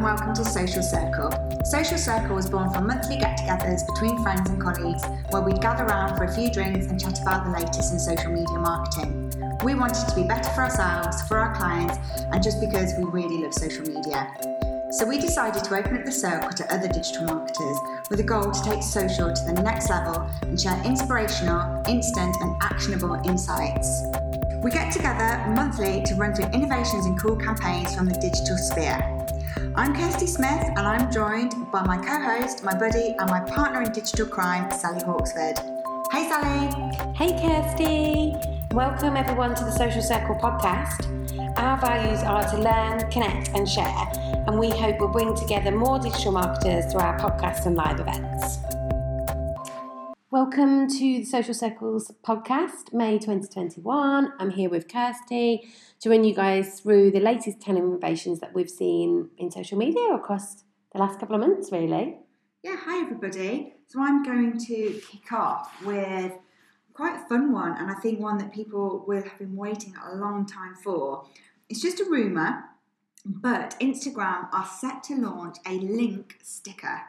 and welcome to Social Circle. Social Circle was born from monthly get togethers between friends and colleagues where we'd gather around for a few drinks and chat about the latest in social media marketing. We wanted to be better for ourselves, for our clients, and just because we really love social media. So we decided to open up the circle to other digital marketers with a goal to take social to the next level and share inspirational, instant, and actionable insights. We get together monthly to run through innovations and cool campaigns from the digital sphere. I'm Kirsty Smith and I'm joined by my co host, my buddy, and my partner in digital crime, Sally Hawksford. Hey, Sally. Hey, Kirsty. Welcome, everyone, to the Social Circle podcast. Our values are to learn, connect, and share, and we hope we'll bring together more digital marketers through our podcast and live events. Welcome to the Social Circles podcast, May 2021. I'm here with Kirsty to run you guys through the latest 10 innovations that we've seen in social media across the last couple of months, really. Yeah, hi everybody. So I'm going to kick off with quite a fun one, and I think one that people will have been waiting a long time for. It's just a rumour, but Instagram are set to launch a link sticker.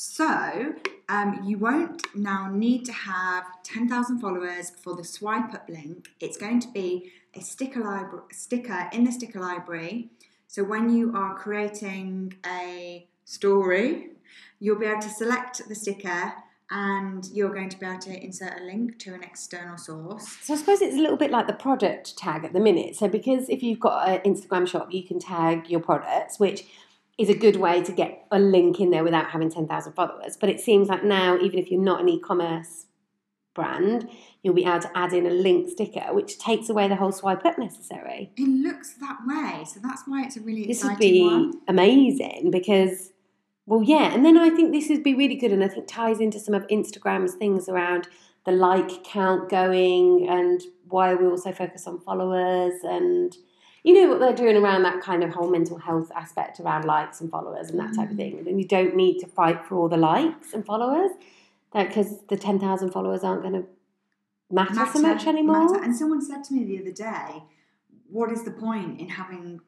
So um, you won't now need to have 10,000 followers for the swipe up link. It's going to be a sticker, libra- sticker in the sticker library. So when you are creating a story, you'll be able to select the sticker and you're going to be able to insert a link to an external source. So I suppose it's a little bit like the product tag at the minute. So because if you've got an Instagram shop, you can tag your products, which is a good way to get a link in there without having 10,000 followers. But it seems like now, even if you're not an e commerce brand, you'll be able to add in a link sticker, which takes away the whole swipe up necessary. It looks that way, so that's why it's a really This would be one. amazing because, well, yeah, and then I think this would be really good, and I think ties into some of Instagram's things around the like count going and why we also focus on followers and you know what they're doing around that kind of whole mental health aspect around likes and followers and that type of mm. thing. And you don't need to fight for all the likes and followers because the 10,000 followers aren't going to matter, so much anymore. matter. And someone said to me the other day, "What is the point in having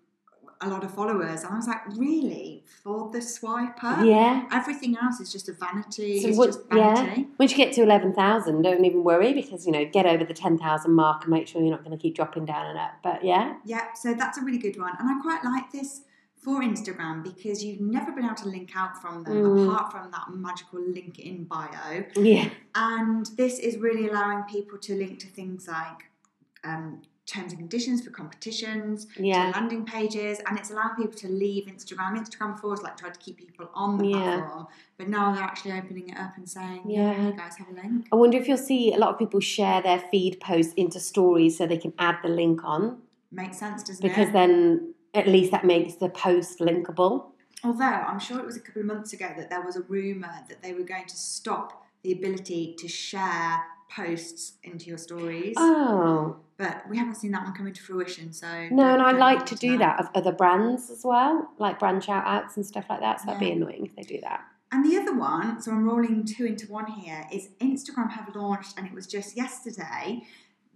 a lot of followers?" And I was like, "Really? For the swiper? Yeah. Everything else is just a vanity. So it's what- just vanity." Once you get to 11,000, don't even worry because, you know, get over the 10,000 mark and make sure you're not going to keep dropping down and up. But yeah, Yeah, so that's a really good one. And I quite like this for Instagram because you've never been able to link out from them Mm. apart from that magical link in bio. yeah, And this is really allowing people to link to things like um, terms and conditions for competitions, yeah. landing pages, and it's allowing people to leave Instagram. Instagram before was like tried to keep people on the Yeah. platform, but now they're actually opening it up and saying, Yeah. "Yeah, you guys have a link." I wonder if you'll see a lot of people share their feed posts into stories so they can add the link on Makes sense, doesn't because it? Because then at least that makes the post linkable. Although I'm sure it was a couple of months ago that there was a rumor that they were going to stop the ability to share posts into your stories, Oh, but we haven't seen that one come into fruition. So no, and I like to do that of other brands as well, like brand shout outs and stuff like that. So that'd be annoying if they do that. And the other one, so I'm rolling two into one here, is Instagram have launched, and it was just yesterday,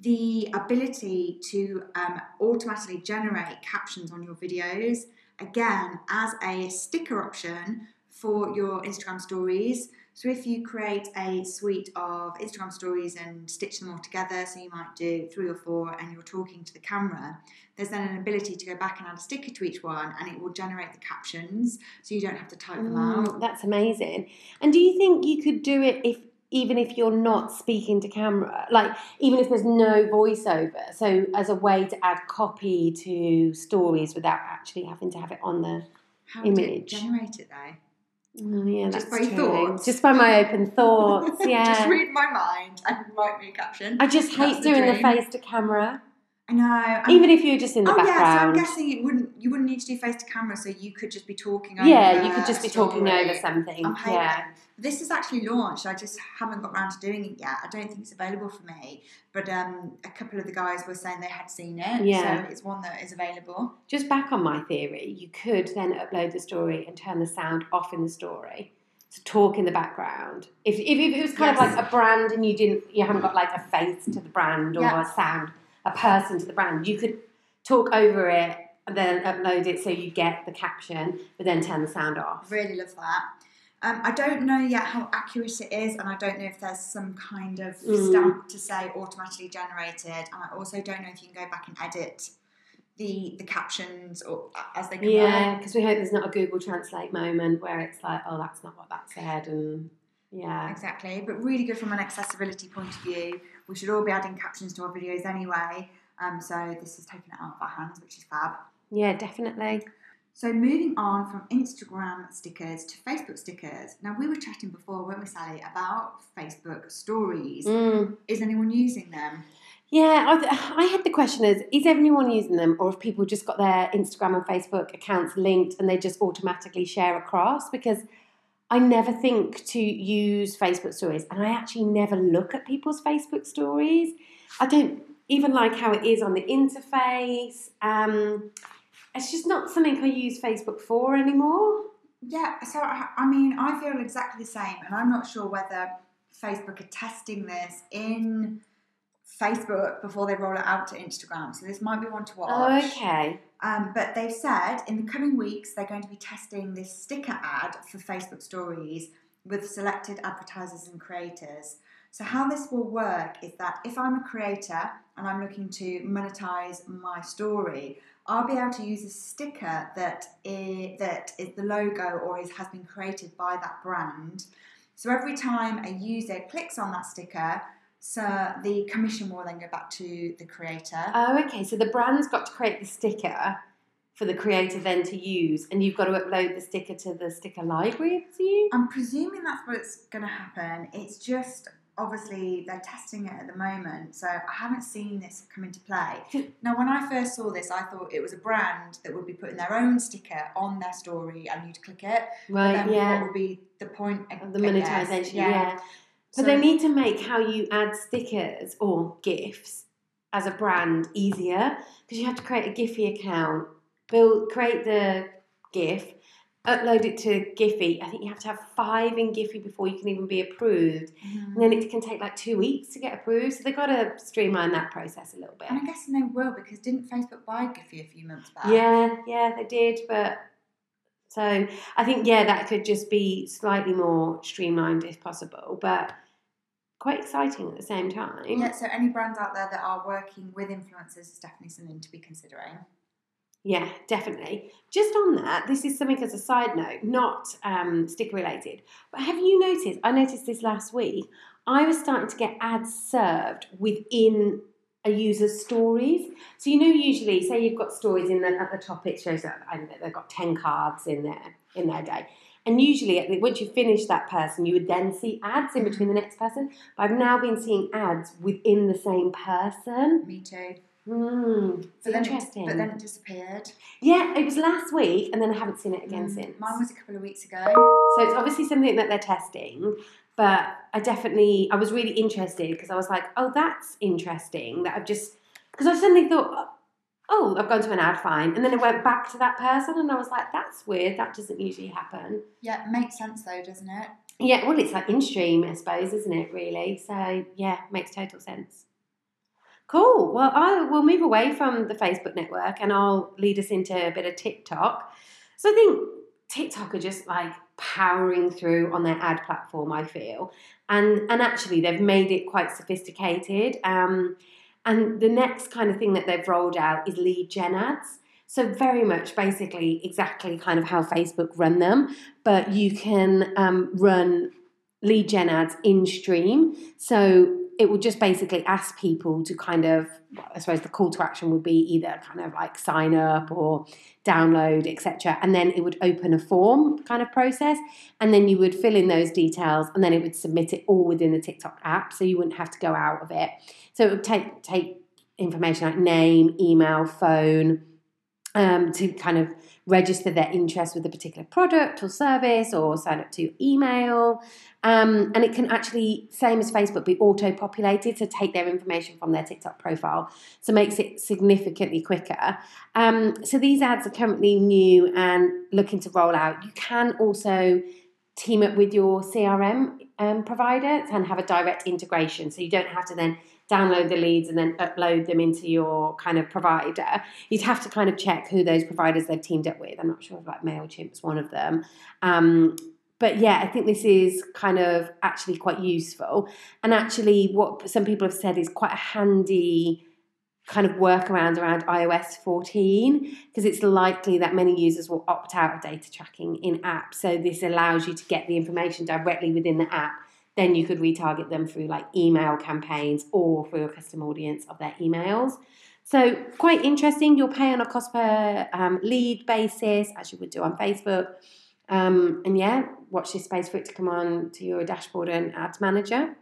the ability to um, automatically generate captions on your videos, again, as a sticker option for your Instagram stories. So if you create a suite of Instagram stories and stitch them all together, so you might do three or four and you're talking to the camera, there's then an ability to go back and add a sticker to each one and it will generate the captions so you don't have to type them Mm, out. that's amazing. And do you think you could do it if even if you're not speaking to camera, like even if there's no voiceover, so as a way to add copy to stories without actually having to have it on the How image. generate it though? Oh, yeah, Just by true. thoughts? Just by my open thoughts, yeah. Just read my mind and write me a caption. I just hate That's doing the dream. face to camera, I know. I'm- even if you're just in the oh yeah, so I'm guessing it wouldn't. You wouldn't need to do face to camera, so you could just be talking. Over yeah, you could just be talking over something. I'm Yeah. This is actually launched. I just haven't got around to doing it yet. I don't think it's available for me. But um, a couple of the guys were saying they had seen it. Yeah. So it's one that is available. just back on my theory, you could then upload the story and turn the sound off in the story to talk in the background. If, if, if it was kind Yes. of like a brand and you didn't, you haven't got like a face to the brand or Yeah. a sound, a person to the brand, you could talk over it and then upload it so you get the caption, but then turn the sound off. Really love that. Um, I don't know yet how accurate it is, and I don't know if there's some kind of Mm. stamp to say automatically generated. And I also don't know if you can go back and edit the the captions or as they come Yeah, because we hope there's not a Google Translate moment where it's like, oh, that's not what that said, and yeah, Exactly, but really good from an accessibility point of view. We should all be adding captions to our videos anyway. Um, so this has taken it out of our hands, which is fab. yeah, definitely. So moving on from Instagram stickers to Facebook stickers. Now we were chatting before, weren't we, Sally, about Facebook stories. Mm. Is anyone using them? Yeah, I, th- I had the question is, is everyone using them or have people just got their Instagram and Facebook accounts linked and they just automatically share across? Because I never think to use Facebook stories and I actually never look at people's Facebook stories. I don't even like how it is on the interface. Um, it's just not something I use Facebook for anymore. Yeah, so I I mean, I feel exactly the same, and I'm not sure whether Facebook are testing this in Facebook before they roll it out to Instagram. So this might be one to watch. Oh, okay. Um, but they've said in the coming weeks they're going to be testing this sticker ad for Facebook stories with selected advertisers and creators. So, how this will work is that if I'm a creator and I'm looking to monetize my story, I'll be able to use a sticker that is, that is the logo or is, has been created by that brand. So, every time a user clicks on that sticker, so the commission will then go back to the creator. Oh, okay. So the brand's got to create the sticker for the creator then to use, and you've got to upload the sticker to the sticker library, I presume? I'm presuming that's what's going to happen. It's just obviously they're testing it at the moment, so I haven't seen this come into play. Now, when I first saw this, I thought it was a brand that would be putting their own sticker on their story and you'd click it. But Right, then yeah. what would be the point? Of the monetization, yeah. So- But they need to make how you add stickers or GIFs as a brand easier because you have to create a Giphy account, build, create the GIF, upload it to Giphy. I think you have to have five in Giphy before you can even be approved. Mhm. And then it can take like two weeks to get approved. So they've got to streamline that process a little bit. And I'm guessing they will because didn't Facebook buy Giphy a few months back? Yeah, yeah, they did, but so I think yeah, that could just be slightly more streamlined if possible, but quite exciting at the same time. Yeah, so any brands out there that are working with influencers is definitely something to be considering. Yeah, definitely. Just on that, this is something as a side note, not um, sticker related. But have you noticed? I noticed this last week. I was starting to get ads served within a user's stories. So you know, usually, say you've got stories in the, at the top, it shows that know, they've got ten cards in there in their day. And usually, once you finish that person, you would then see ads in between the next person. But I've now been seeing ads within the same person. Me too. Hmm, But then, interesting. it, but then it disappeared. Yeah, it was last week, and then I haven't seen it again Mm, since. Mine was a couple of weeks ago. so it's obviously something that they're testing, but I definitely I was really interested because I was like, oh, that's interesting. That I've just because I suddenly thought, oh, I've gone to an ad, fine, and then it went back to that person, and I was like, that's weird. That doesn't usually happen. Yeah, it makes sense though, doesn't it? Yeah, well, it's like in stream, I suppose, isn't it? Really. So yeah, makes total sense. Cool. Well, I will move away from the Facebook network and I'll lead us into a bit of TikTok. So I think TikTok are just like powering through on their ad platform, I feel. And and actually they've made it quite sophisticated. Um, and the next kind of thing that they've rolled out is lead gen ads. So very much basically exactly kind of how Facebook run them, but you can um, run lead gen ads in stream. So it would just basically ask people to kind of, I suppose the call to action would be either kind of like sign up or download, etc. And then it would open a form kind of process. And then you would fill in those details and then it would submit it all within the TikTok app. So you wouldn't have to go out of it. So it would take take information like name, email, phone, um, to kind of register their interest with a particular product or service or sign up to email. Um, and it can actually, same as Facebook, be auto populated to take their information from their TikTok profile. So it makes it significantly quicker. Um, so these ads are currently new and looking to roll out. You can also team up with your CRM um, provider and have a direct integration. So you don't have to then download the leads and then upload them into your kind of provider, you'd have to kind of check who those providers they've teamed up with. I'm not sure if like MailChimp's one of them. Um, but yeah, I think this is kind of actually quite useful. And actually, what some people have said is quite a handy kind of workaround around iOS 14 because it's likely that many users will opt out of data tracking in app. So this allows you to get the information directly within the app. Then you could retarget them through like email campaigns or through a custom audience of their emails. So quite interesting. You'll pay on a cost per um, lead basis, as you would do on Facebook. Um, and yeah, watch this space for it to come on to your dashboard and ads manager.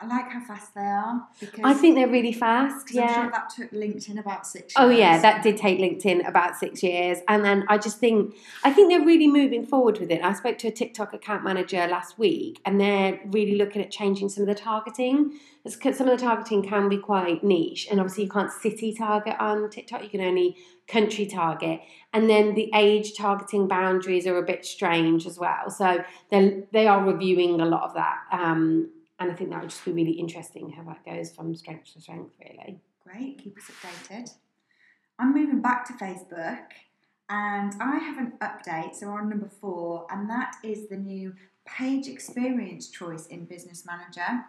I like how fast they are. Because I think they're really fast. Yeah. Sure that took LinkedIn about six. Oh yeah, that did take LinkedIn about six years, and then I just think I think they're really moving forward with it. I spoke to a TikTok account manager last week, and they're really looking at changing some of the targeting. Some of the targeting can be quite niche, and obviously you can't city target on TikTok. You can only country target, and then the age targeting boundaries are a bit strange as well. So they they are reviewing a lot of that. Um, and I think that would just be really interesting how that goes from strength to strength, really. Great, keep us updated. I'm moving back to Facebook and I have an update, so we're on number four, and that is the new page experience choice in Business Manager.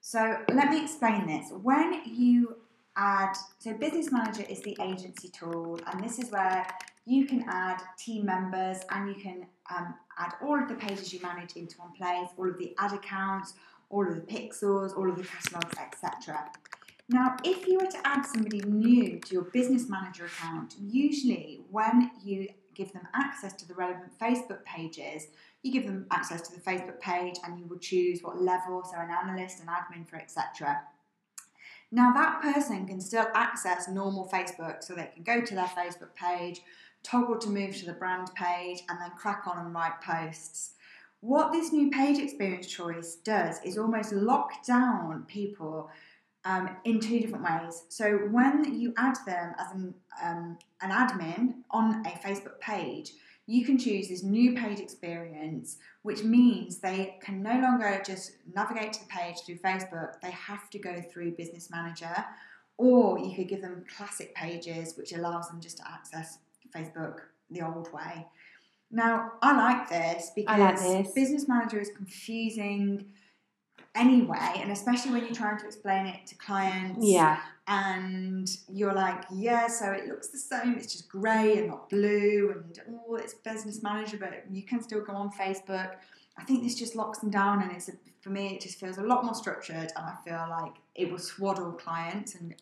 So let me explain this. When you add, so Business Manager is the agency tool, and this is where you can add team members and you can um, add all of the pages you manage into one place, all of the ad accounts, all of the pixels, all of the catalogs, etc. Now, if you were to add somebody new to your business manager account, usually when you give them access to the relevant Facebook pages, you give them access to the Facebook page and you will choose what level, so an analyst, an admin for etc. Now, that person can still access normal Facebook, so they can go to their Facebook page, toggle to move to the brand page, and then crack on and write posts. What this new page experience choice does is almost lock down people um, in two different ways. So when you add them as an, um, an admin on a Facebook page, you can choose this new page experience, which means they can no longer just navigate to the page through Facebook, they have to go through Business Manager, or you could give them classic pages, which allows them just to access Facebook the old way. Now, I like this because like this. business manager is confusing anyway, and especially when you're trying to explain it to clients. Yeah. And you're like, yeah, so it looks the same, it's just grey and not blue, and oh, it's business manager, but you can still go on Facebook. I think this just locks them down, and it's a, for me, it just feels a lot more structured, and I feel like it will swaddle clients and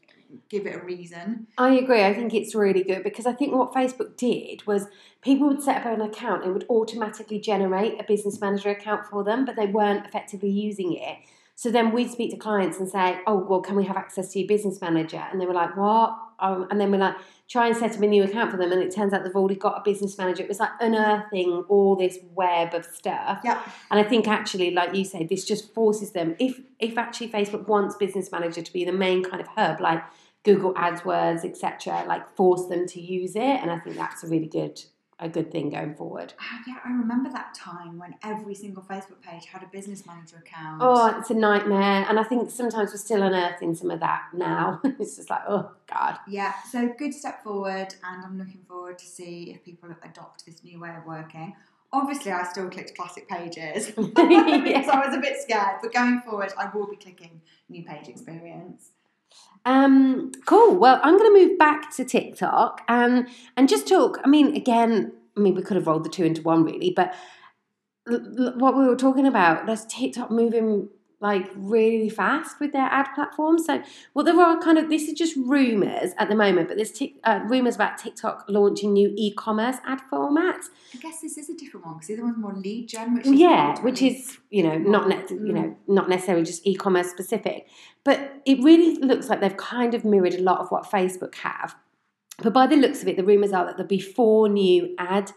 give it a reason. I agree. I think it's really good because I think what Facebook did was people would set up an account, it would automatically generate a business manager account for them, but they weren't effectively using it. So then we'd speak to clients and say, "Oh, well, can we have access to your business manager?" And they were like, "What?" Um, and then we're like, "Try and set up a new account for them." And it turns out they've already got a business manager. It was like unearthing all this web of stuff. Yeah. And I think actually, like you said, this just forces them. If if actually Facebook wants business manager to be the main kind of hub, like Google AdWords, etc., like force them to use it. And I think that's a really good a good thing going forward. Oh, yeah, I remember that time when every single Facebook page had a business manager account. Oh, it's a nightmare. And I think sometimes we're still unearthing some of that now. it's just like, oh, God. Yeah, so good step forward. And I'm looking forward to see if people adopt this new way of working. Obviously, I still clicked classic pages because I was a bit scared. But going forward, I will be clicking new page experience. Um, cool. Well, I'm going to move back to TikTok and and just talk. I mean, again, I mean, we could have rolled the two into one, really, but l- l- what we were talking about, there's TikTok moving like really fast with their ad platform. So, well, there are kind of this is just rumors at the moment, but there's uh, rumors about TikTok launching new e-commerce ad formats. I guess this is a different one because the other one's more lead gen, which yeah, which is you know not ne- you know mm. not necessarily just e-commerce specific, but it really looks like they've kind of mirrored a lot of what Facebook have. But by the looks of it, the rumors are that there'll be four new ad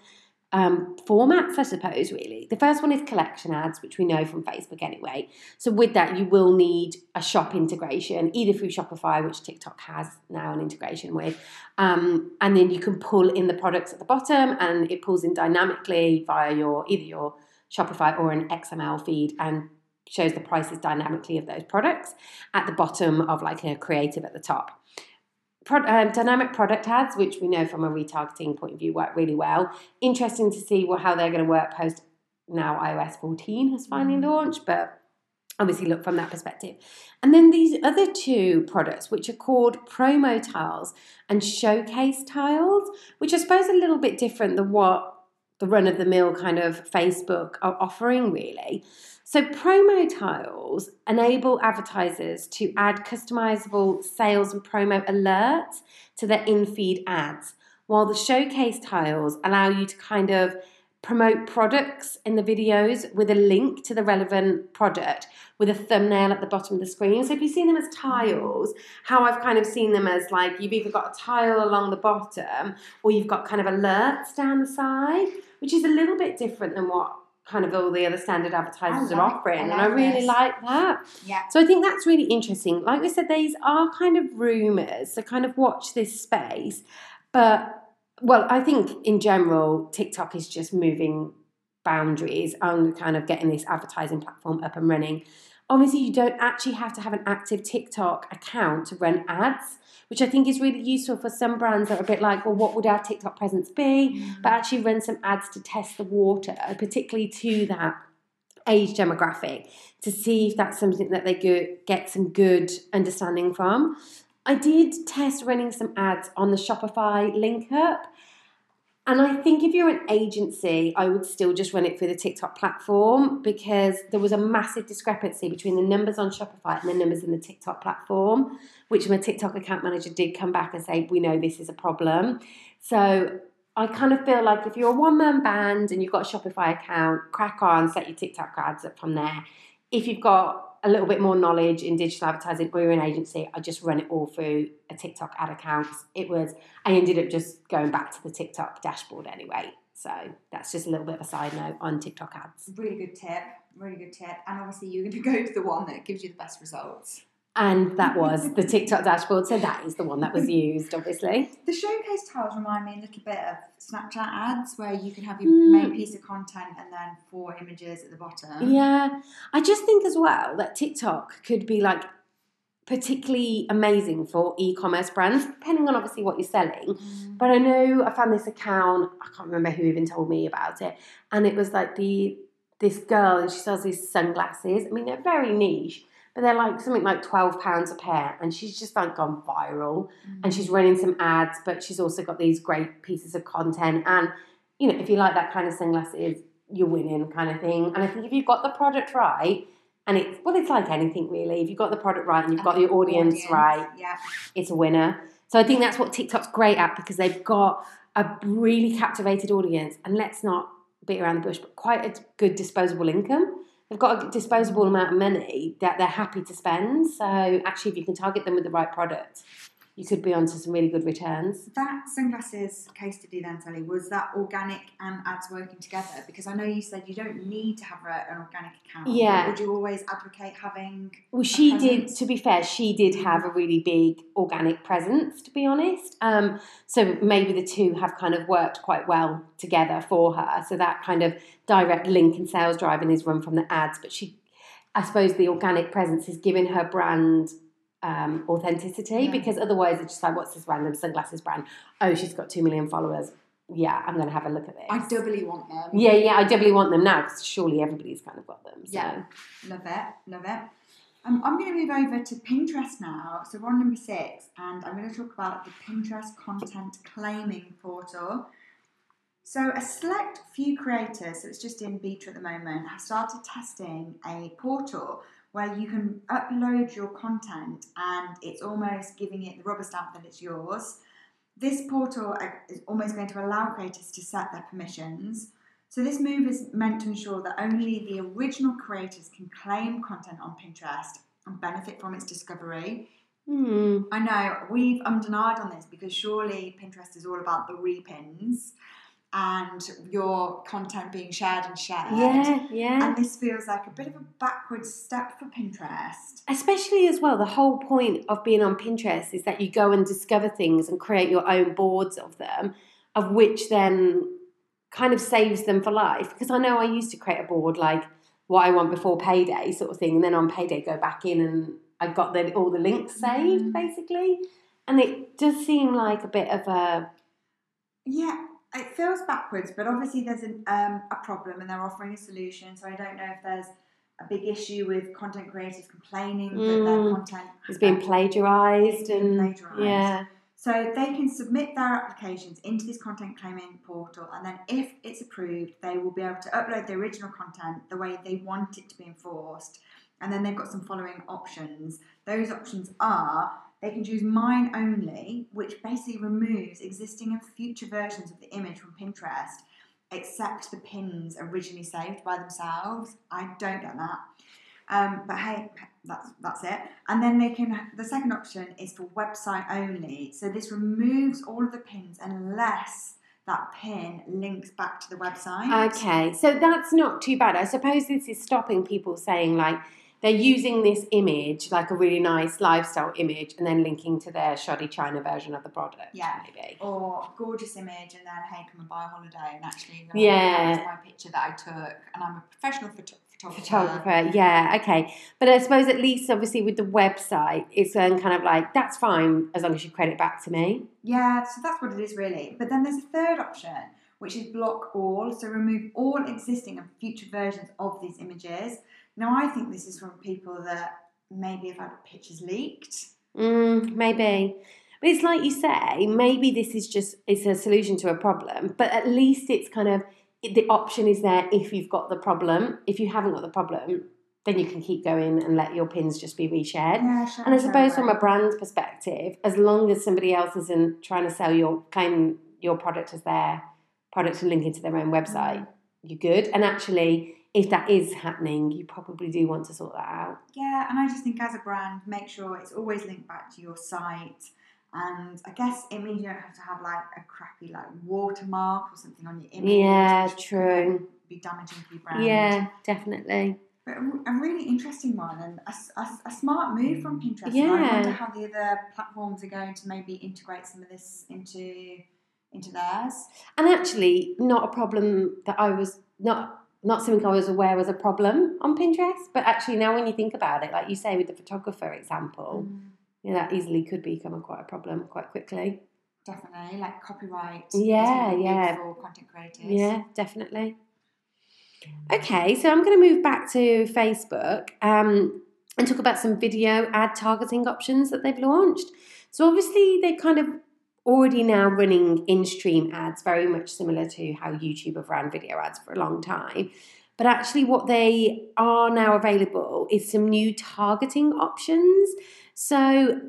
um, formats, I suppose, really. The first one is collection ads, which we know from Facebook anyway. So, with that, you will need a shop integration, either through Shopify, which TikTok has now an integration with, um, and then you can pull in the products at the bottom and it pulls in dynamically via your either your Shopify or an XML feed and shows the prices dynamically of those products at the bottom of like a creative at the top. Pro- um, dynamic product ads, which we know from a retargeting point of view, work really well. Interesting to see what, how they're going to work post now iOS 14 has finally Mm. launched, but obviously look from that perspective. And then these other two products, which are called promo tiles and showcase tiles, which I suppose are a little bit different than what the run of the mill kind of Facebook are offering, really. So, promo tiles enable advertisers to add customizable sales and promo alerts to their in feed ads, while the showcase tiles allow you to kind of promote products in the videos with a link to the relevant product with a thumbnail at the bottom of the screen. So if you see them as tiles, how I've kind of seen them as like you've either got a tile along the bottom or you've got kind of alerts down the side, which is a little bit different than what kind of all the other standard advertisers are offering. I and I really this. like that. Yeah. So I think that's really interesting. Like we said, these are kind of rumours, so kind of watch this space. But well, I think in general, TikTok is just moving boundaries and kind of getting this advertising platform up and running. Obviously, you don't actually have to have an active TikTok account to run ads, which I think is really useful for some brands that are a bit like, well, what would our TikTok presence be? Mm-hmm. But actually run some ads to test the water, particularly to that age demographic, to see if that's something that they could get some good understanding from. I did test running some ads on the Shopify link up. And I think if you're an agency, I would still just run it through the TikTok platform because there was a massive discrepancy between the numbers on Shopify and the numbers in the TikTok platform, which my TikTok account manager did come back and say, We know this is a problem. So I kind of feel like if you're a one man band and you've got a Shopify account, crack on, set your TikTok ads up from there. If you've got a little bit more knowledge in digital advertising or an agency, I just run it all through a TikTok ad account. It was, I ended up just going back to the TikTok dashboard anyway. So that's just a little bit of a side note on TikTok ads. Really good tip. Really good tip. And obviously, you're going to go to the one that gives you the best results. And that was the TikTok dashboard. So that is the one that was used, obviously. The showcase tiles remind me a little bit of Snapchat ads where you can have your Mm. main piece of content and then four images at the bottom. Yeah. I just think as well that TikTok could be like particularly amazing for e-commerce brands, depending on obviously what you're selling. Mm. But I know I found this account, I can't remember who even told me about it. And it was like the this girl and she sells these sunglasses. I mean, they're very niche, but they're like something like twelve pounds a pair. And she's just like gone viral. Mm. And she's running some ads, but she's also got these great pieces of content. And you know, if you like that kind of sunglasses, you're winning kind of thing. And I think if you've got the product right, and it's well, it's like anything really. If you've got the product right and you've got your audience, right, Yeah. it's a winner. So I think that's what TikTok's great at because they've got a really captivated audience. And let's not beat around the bush, but quite a good disposable income. They've got a disposable amount of money that they're happy to spend. So actually, if you can target them with the right product, you could be onto some really good returns. That sunglasses case study then, Sally, was that organic and ads working together? Because I know you said you don't need to have a, an organic account. Yeah. Would you always advocate having Well, she did. To be fair, she did have a really big organic presence. To be honest, um, so maybe the two have kind of worked quite well together for her. So that kind of direct link and sales driving is run from the ads, but she, I suppose, the organic presence is giving her brand um, authenticity Yeah. because otherwise it's just like, what's this random sunglasses brand? Oh, she's got two million followers. Yeah, I'm going to have a look at this. I doubly want them. yeah, yeah, I doubly want them now because surely everybody's kind of got them. So. Yeah. Love it, love it. Um, I'm going to move over to Pinterest now. So we're on number six, and I'm going to talk about the Pinterest content claiming portal. So a select few creators, so it's just in beta at the moment, have started testing a portal where you can upload your content and it's almost giving it the rubber stamp that it's yours. This portal uh, is almost going to allow creators to set their permissions. So this move is meant to ensure that only the original creators can claim content on Pinterest and benefit from its discovery. Hmm. I know we've ummed and on this because surely Pinterest is all about the repins and your content being shared and shared. Yeah, yeah. And this feels like a bit of a backward step for Pinterest. Especially as well, the whole point of being on Pinterest is that you go and discover things and create your own boards of them, of which then kind of saves them for life. Because I know I used to create a board like what I want before payday, sort of thing. And then on payday, go back in and I got the, all the links saved, Mm. basically. And it does seem like a bit of a Yeah, it feels backwards, but obviously there's an, um, a problem and they're offering a solution. So I don't know if there's a big issue with content creators complaining that their Mm. content it's being plagiarized and plagiarised. yeah, So they can submit their applications into this content claiming portal, and then if it's approved, they will be able to upload the original content the way they want it to be enforced. And then they've got some following options. Those options are they can choose mine only, which basically removes existing and future versions of the image from Pinterest, except the pins originally saved by themselves. I don't get that. Um, but hey, that's that's it. And then they can. The second option is for website only. So this removes all of the pins unless that pin links back to the website. Okay, so that's not too bad. I suppose this is stopping people saying like they're using this image, like a really nice lifestyle image, and then linking to their shoddy China version of the product. Yeah. maybe. Or gorgeous image, and then hey, come and buy a holiday, and actually, Yeah. that was my picture that I took, and I'm a professional photo- photographer. Photographer, yeah, okay. But I suppose at least, obviously, with the website, it's then kind of like that's fine as long as you credit back to me. Yeah, so that's what it is really. But then there's a third option, which is block all. So remove all existing and future versions of these images. Now, I think this is from people that maybe have had pictures leaked. Mm, maybe. But it's like you say, maybe this is just it's a solution to a problem, but at least it's kind of the option is there if you've got the problem. If you haven't got the problem, then you can keep going and let your pins just be reshared. Yeah, sure. And I suppose from a brand perspective, as long as somebody else isn't trying to sell your claim your product as their product and link it to their own website, you're good. And actually, if that is happening, you probably do want to sort that out. Yeah, and I just think as a brand, make sure it's always linked back to your site. And I guess it means you don't have to have like a crappy like watermark or something on your image. Yeah, true. Be damaging for your brand. Yeah, definitely. But a, a really interesting one and a smart move from Pinterest. And I wonder how the other platforms are going to maybe integrate some of this into into theirs. And actually, not a problem that I was not not something I was aware was a problem on Pinterest. But actually, now when you think about it, like you say with the photographer example, you know, that easily could become a, quite a problem quite quickly. Definitely, like copyright. Yeah, really yeah. For content creators. Yeah, definitely. Okay, so I'm going to move back to Facebook um, and talk about some video ad targeting options that they've launched. So obviously, they're kind of already now running in-stream ads, very much similar to how YouTube have ran video ads for a long time. But actually, what they are now available is some new targeting options. So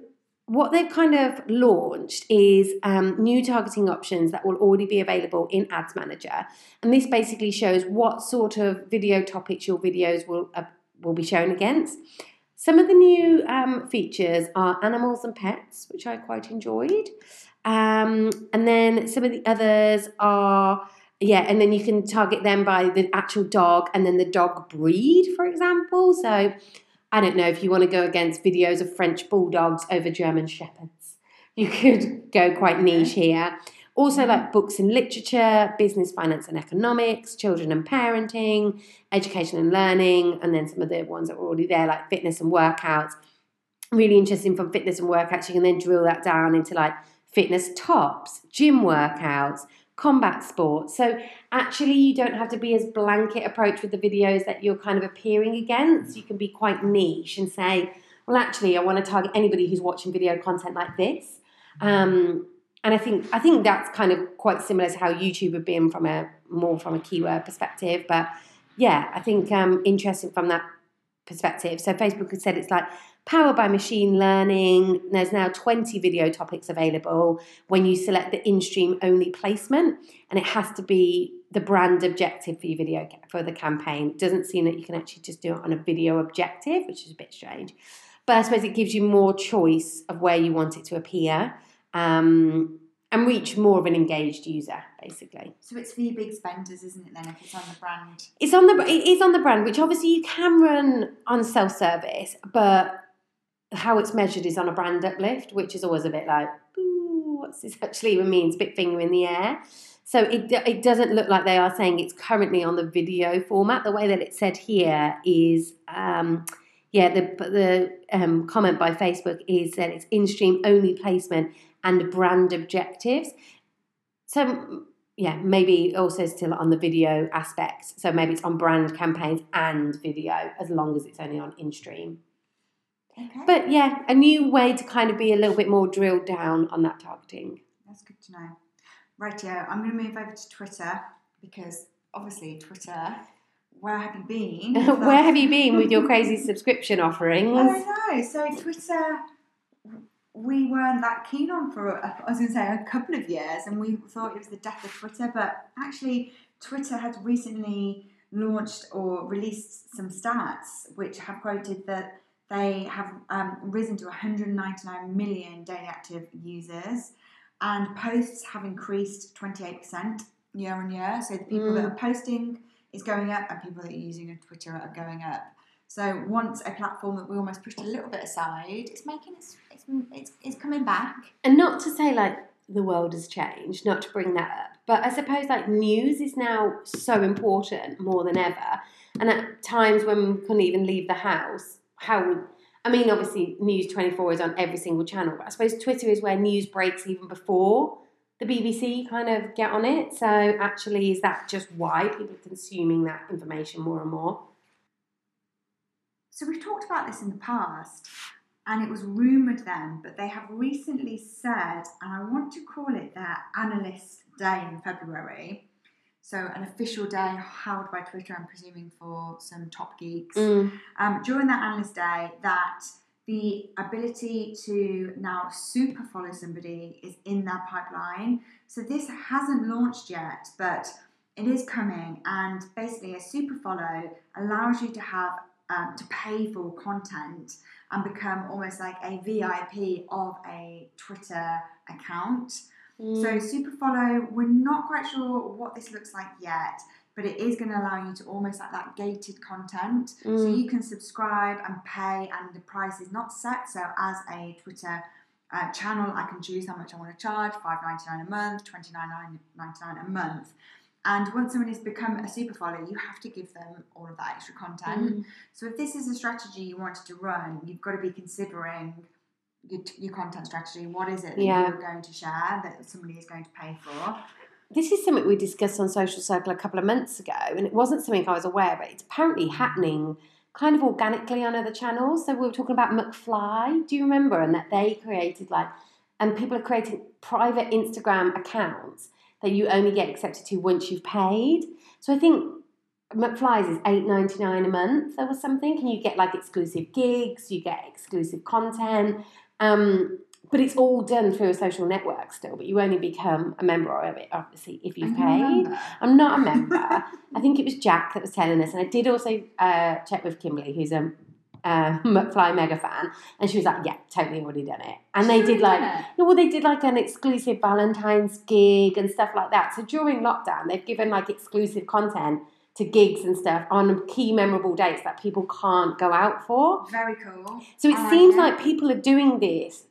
what they've kind of launched is um, new targeting options that will already be available in Ads Manager, and this basically shows what sort of video topics your videos will uh, will be shown against. Some of the new um, features are animals and pets, which I quite enjoyed, um, and then some of the others are yeah, and then you can target them by the actual dog and then the dog breed, for example. So I don't know if you want to go against videos of French bulldogs over German shepherds. You could go quite niche here. Also, like books and literature, business, finance and economics, children and parenting, education and learning, and then some of the ones that were already there, like fitness and workouts. Really interesting from fitness and workouts. You can then drill that down into like fitness tops, gym workouts, combat sports. So actually, you don't have to be as blanket approach with the videos that you're kind of appearing against. You can be quite niche and say, well, actually, I want to target anybody who's watching video content like this. Um, and I think I think that's kind of quite similar to how YouTube have been from a more from a keyword perspective. But yeah, I think um, interesting from that perspective. So Facebook has said it's like powered by machine learning. There's now 20 video topics available when you select the in-stream only placement, and it has to be the brand objective for your video for the campaign. It doesn't seem that you can actually just do it on a video objective, which is a bit strange. But I suppose it gives you more choice of where you want it to appear. Um, and reach more of an engaged user, basically. So it's for your big spenders, isn't it? Then if it's on the brand. It's on the it is on the brand, which obviously you can run on self service, but how it's measured is on a brand uplift, which is always a bit like, what's this actually even means? Bit finger in the air. So it, it doesn't look like they are saying it's currently on the video format. The way that it's said here is, um, yeah, the the um, comment by Facebook is that it's in stream only placement and brand objectives. So yeah, maybe also still on the video aspects. So maybe it's on brand campaigns and video, as long as it's only on in stream. Okay. But yeah, a new way to kind of be a little bit more drilled down on that targeting. That's good to know. Right, yeah, I'm going to move over to Twitter because obviously Twitter. Where have you been? Where have you been with your crazy subscription offerings? I don't know. So Twitter, we weren't that keen on for a- I was going to say a couple of years, and we thought it was the death of Twitter. But actually, Twitter had recently launched or released some stats which have quoted that they have um, risen to 199 million daily active users, and posts have increased 28% year on year. So the people that Mm. are posting is going up, and people that are using Twitter are going up. So once a platform that we almost pushed a little bit aside, it's making its it's it's, it's coming back. And not to say like the world has changed, not to bring that up, but I suppose like news is now so important more than ever. And at times when we couldn't even leave the house, how would I mean, obviously, News 24 is on every single channel, but I suppose Twitter is where news breaks even before the BBC kind of get on it. So, actually, is that just why people are consuming that information more and more? So we've talked about this in the past, and it was rumoured then, but they have recently said, and I want to call it their analyst day in February. So an official day held by Twitter, I'm presuming for some top geeks. Mm. um, during that analyst day that the ability to now super follow somebody is in their pipeline. So this hasn't launched yet, but it is coming. And basically, a super follow allows you to have um, to pay for content and become almost like a VIP of a Twitter account. Mm. So super follow, we're not quite sure what this looks like yet, but it is going to allow you to almost like that gated content. So Mm. you can subscribe and pay, and the price is not set. So as a Twitter uh, channel, I can choose how much I want to charge: five ninety nine a month, twenty nine ninety nine a month. And once someone has become a super follower, you have to give them all of that extra content. Mm. So if this is a strategy you wanted to run, you've got to be considering your, your content strategy. What is it that Yeah. you're going to share that somebody is going to pay for? This is something we discussed on Social Circle a couple of months ago, and it wasn't something I was aware of. It's apparently mm. happening kind of organically on other channels. So we were talking about McFly, do you remember? And that they created like, and people are creating private Instagram accounts that you only get accepted to once you've paid. So I think McFly's is eight ninety nine a month or something, and you get like exclusive gigs, you get exclusive content. Um, but it's all done through a social network still, but you only become a member of it, obviously, if you've paid. I'm not a member. I think it was Jack that was telling us, and I did also uh, check with Kimberly, who's a uh, McFly mega fan, and she was like, "Yeah, totally already done it." And they did like, no, well, they did like an exclusive Valentine's gig and stuff like that. So during lockdown, they've given like exclusive content to gigs and stuff on key memorable dates that people can't go out for. Very cool. So it I like seems it. like people are doing this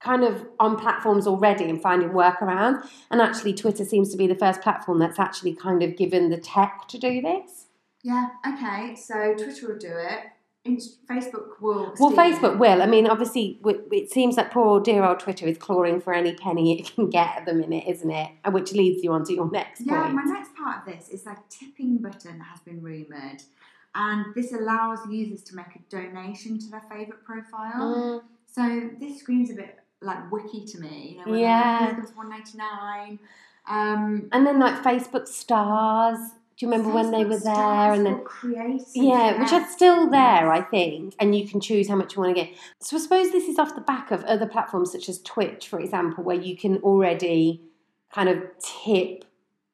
kind of on platforms already and finding workarounds. And actually, Twitter seems to be the first platform that's actually kind of given the tech to do this. Yeah, okay. So Twitter will do it. Facebook will. Well, Facebook it. will. I mean, obviously, it seems like poor dear old Twitter is clawing for any penny it can get at the minute, isn't it? Which leads you on to your next Yeah, point. my next part of this is that tipping button has been rumoured. And this allows users to make a donation to their favourite profile. Mm, So this screams a bit like Wiki to me. You know, Yeah. it was one ninety nine. Um, and then, like, Facebook stars. Do you remember when they were there? And then Yeah, which are still there. I think, and you can choose how much you want to get. So I suppose this is off the back of other platforms such as Twitch, for example, where you can already kind of tip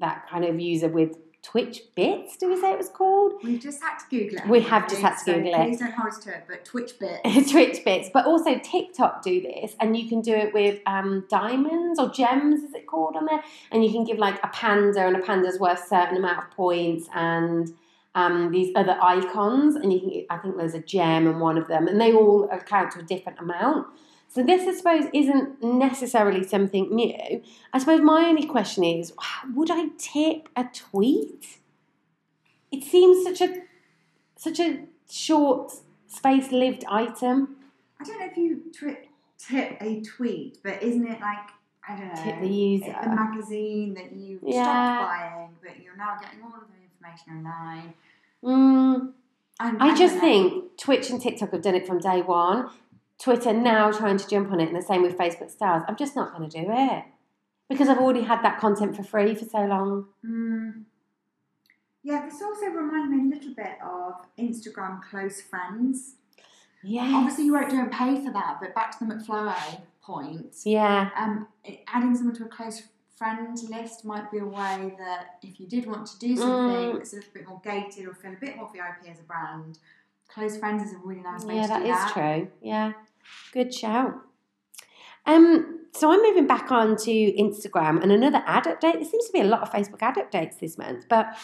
that kind of user with Twitch bits. Do we say it was called? We've just had to Google it. We haven't just had to So Google it. Please don't hold us to it, but Twitch bit. Twitch bits, but also TikTok do this, and you can do it with um, diamonds or gems, is it called on there? And you can give like a panda, and a panda's worth a certain amount of points, and um, these other icons, and you can. I think there's a gem in one of them, and they all account to a different amount. So this, I suppose, isn't necessarily something new. I suppose my only question is, would I tip a tweet? It seems such a such a short space lived item. I don't know if you tri- tip a tweet, but isn't it like I don't know Tip the user. a magazine that you Yeah. stopped buying, but you're now getting all of the information online. Mm, And I just know. think Twitch and TikTok have done it from day one. Twitter now trying to jump on it, and the same with Facebook stars. I'm just not going to do it because I've already had that content for free for so long. Mm. Yeah, this also reminds me a little bit of Instagram close friends. Yeah. Obviously, you won't do and pay for that, but back to the McFly point, Yeah. um, adding someone to a close friend list might be a way that if you did want to do something Mm. that's a little bit more gated or feel a bit more VIP as a brand, close friends is a really nice way Yeah, to that do is that. true. Yeah. Good shout. Um, so I'm moving back on to Instagram and another ad update. There seems to be a lot of Facebook ad updates this month, but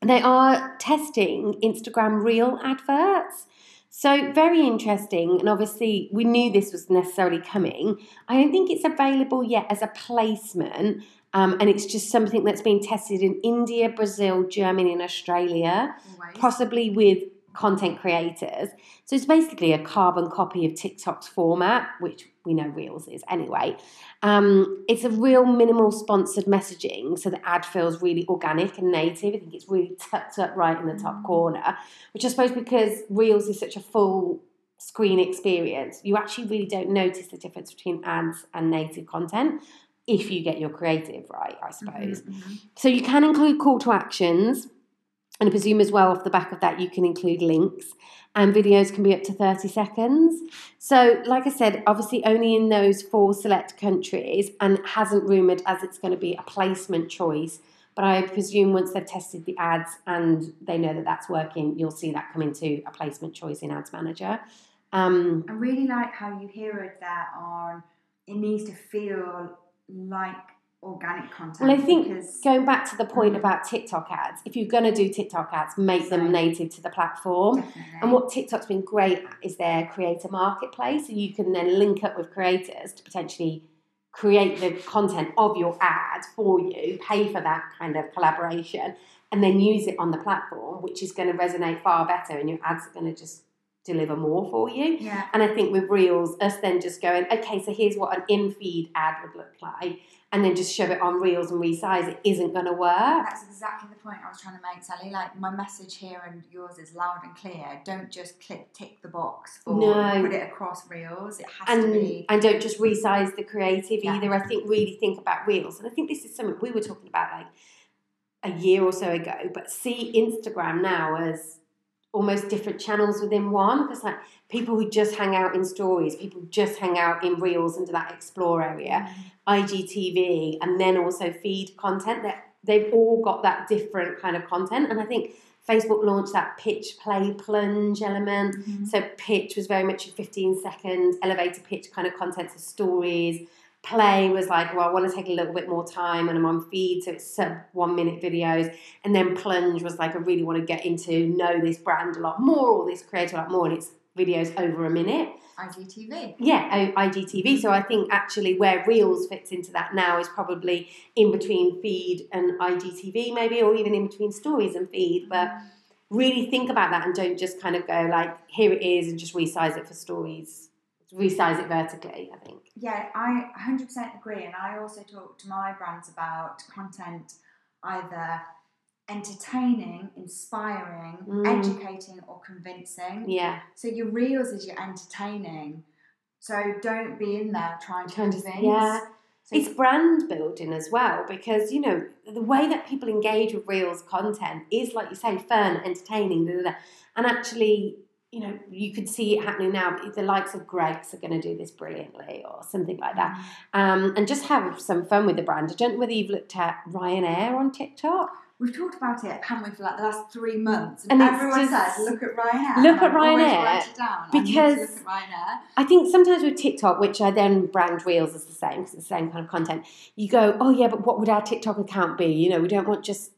they are testing Instagram Reel adverts. So very interesting, and obviously we knew this was necessarily coming. I don't think it's available yet as a placement, um, and it's just something that's being tested in India, Brazil, Germany, and Australia Always. possibly with content creators. So it's basically a carbon copy of TikTok's format, which we know Reels is anyway. Um, it's a real minimal sponsored messaging, so the ad feels really organic and native. I think it's really tucked up right in the top Mm. corner, which I suppose because Reels is such a full screen experience, you actually really don't notice the difference between ads and native content if you get your creative right, I suppose. Mhm, mhm. So you can include call to actions, and I presume as well off the back of that you can include links, and videos can be up to 30 seconds. So, like I said, obviously only in those four select countries, and hasn't rumoured as it's going to be a placement choice. But I presume once they've tested the ads and they know that that's working, you'll see that come into a placement choice in Ads Manager. Um, I really like how you hear it there on it needs to feel like organic content. Well, I think going back to the point Mm. about TikTok ads, if you're going to do TikTok ads, make them native to the platform. definitely. And what TikTok's been great at is their creator marketplace. So you can then link up with creators to potentially create the content of your ad for you, pay for that kind of collaboration, and then use it on the platform, which is going to resonate far better, and your ads are going to just deliver more for you. yeah, And I think with Reels, us then just going, okay, so here's what an in feed ad would look like, and then just shove it on Reels and resize it isn't going to work. that's exactly the point I was trying to make, Sally. Like my message here and yours is loud and clear. Don't just click tick the box or No. put it across reels. It has to be and don't just resize the creative Yeah. either. I think really think about reels, and I think this is something we were talking about like a year or so ago. But see Instagram now as almost different channels within one because like people who just hang out in stories, people just hang out in reels into that explore area, IGTV, and then also feed content that they've all got that different kind of content. And I think Facebook launched that pitch, play, plunge element. Mhm. So pitch was very much a 15 second elevator pitch kind of content to stories. Play was like, well, I want to take a little bit more time and I'm on feed, so it's sub one minute videos. And then plunge was like, I really want to get into know this brand a lot more or this creator a lot more, and it's videos over a minute. IGTV. Yeah, IGTV. So I think actually where Reels fits into that now is probably in between feed and IGTV, maybe, or even in between stories and feed. But mm. really think about that and don't just kind of go like, here it is, and just resize it for stories. Resize it vertically, I think. Yeah, I 100% agree. And I also talk to my brands about content either entertaining, inspiring, Mm. educating, or convincing. Yeah. So your reels is your entertaining. So don't be in there trying to convince. yeah. So It's brand building as well because you know the way that people engage with Reels content is like you say, fun, entertaining, da, da, da. and actually, you know, you could see it happening now. The likes of Greggs are going to do this brilliantly, or something like that, um, and just have some fun with the brand. I don't know whether you've looked at Ryanair on TikTok. We've talked about it, haven't we, for like the last three months? And it's everyone says, look at Ryanair. Look at Ryanair, write it down. I need to because- look at Ryanair. I think sometimes with TikTok, which I then brand Reels as the same because it's the same kind of content, you go, oh yeah, but what would our TikTok account be? You know, we don't want just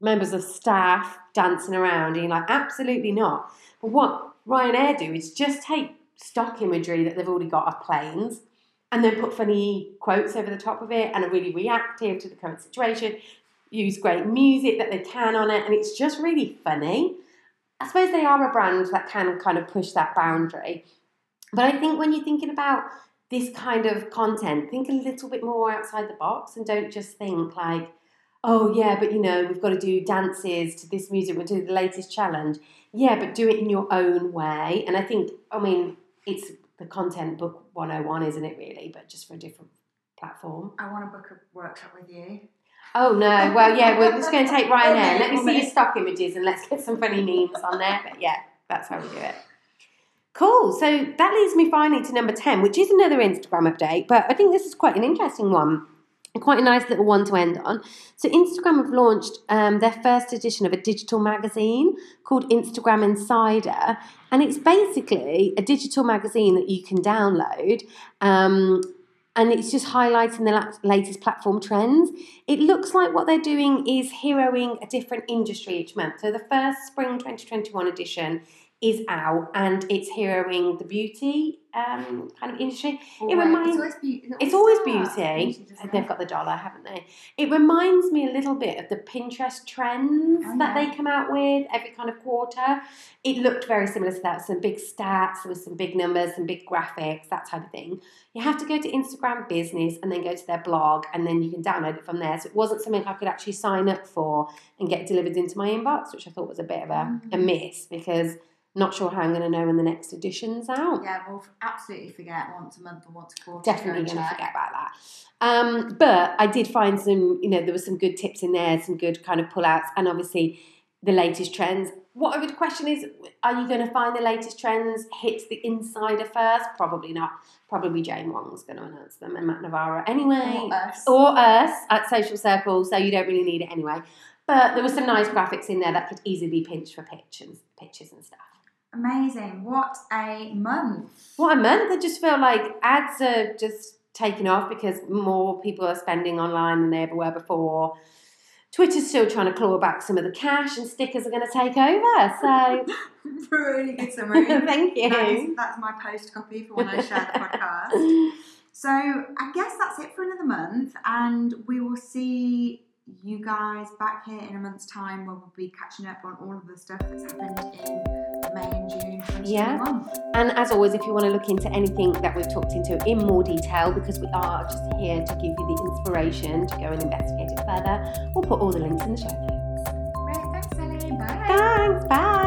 members of staff dancing around. And you're like, absolutely not. But what Ryanair do is just take stock imagery that they've already got of planes and then put funny quotes over the top of it and are really reactive to the current situation. Use great music that they can on it, and it's just really funny. I suppose they are a brand that can kind of push that boundary. But I think when you're thinking about this kind of content, think a little bit more outside the box and don't just think like, oh yeah, but you know, we've got to do dances to this music, we'll do the latest challenge. Yeah, but do it in your own way. And I think, I mean, it's the content book 101, isn't it really? But just for a different platform. I want to book a workshop with you. Oh no, well yeah, we're just going to take Ryanair. Let me see your stock images and let's get some funny memes on there. But yeah, that's how we do it. Cool. So that leads me finally to number 10, which is another Instagram update, but I think this is quite an interesting one. Quite a nice little one to end on. So, Instagram have launched um, their first edition of a digital magazine called Instagram Insider. And it's basically a digital magazine that you can download. Um, and it's just highlighting the latest platform trends. It looks like what they're doing is heroing a different industry each month. So, the first spring 2021 edition is out and it's heroing the beauty um, kind of industry. It reminds it's always, be- it's always beauty. beauty They've got the dollar, haven't they? It reminds me a little bit of the Pinterest trends oh, that yeah. they come out with every kind of quarter. It looked very similar to that. Some big stats, with some big numbers, some big graphics, that type of thing. You have to go to Instagram Business and then go to their blog, and then you can download it from there. So it wasn't something I could actually sign up for and get delivered into my inbox, which I thought was a bit of a, mm-hmm. a miss because not sure how I'm going to know when the next edition's out. Yeah, we'll absolutely forget once a month or once a quarter. Definitely going to forget about that. Um, but I did find some, you know, there were some good tips in there, some good kind of pullouts, and obviously the latest trends. What I would question is, are you going to find the latest trends hit the insider first? Probably not. Probably Jane Wong's going to announce them and Matt Navarro anyway. Or us. Or us at Social Circle, so you don't really need it anyway. But there were some nice graphics in there that could easily be pinched for pictures, pictures and stuff. Amazing. What a month. What a month. I just feel like ads are just taking off because more people are spending online than they ever were before. Twitter's still trying to claw back some of the cash, and stickers are going to take over. So, really good summary. Thank you. That is, that's my post copy for when I share the podcast. So, I guess that's it for another month, and we will see you guys back here in a month's time where we'll be catching up on all of the stuff that's happened in May and June Yeah. And as always, if you want to look into anything that we've talked into in more detail, because we are just here to give you the inspiration to go and investigate it further, we'll put all the links in the show notes. Right, thanks, Ellie. Bye. Thanks. Bye.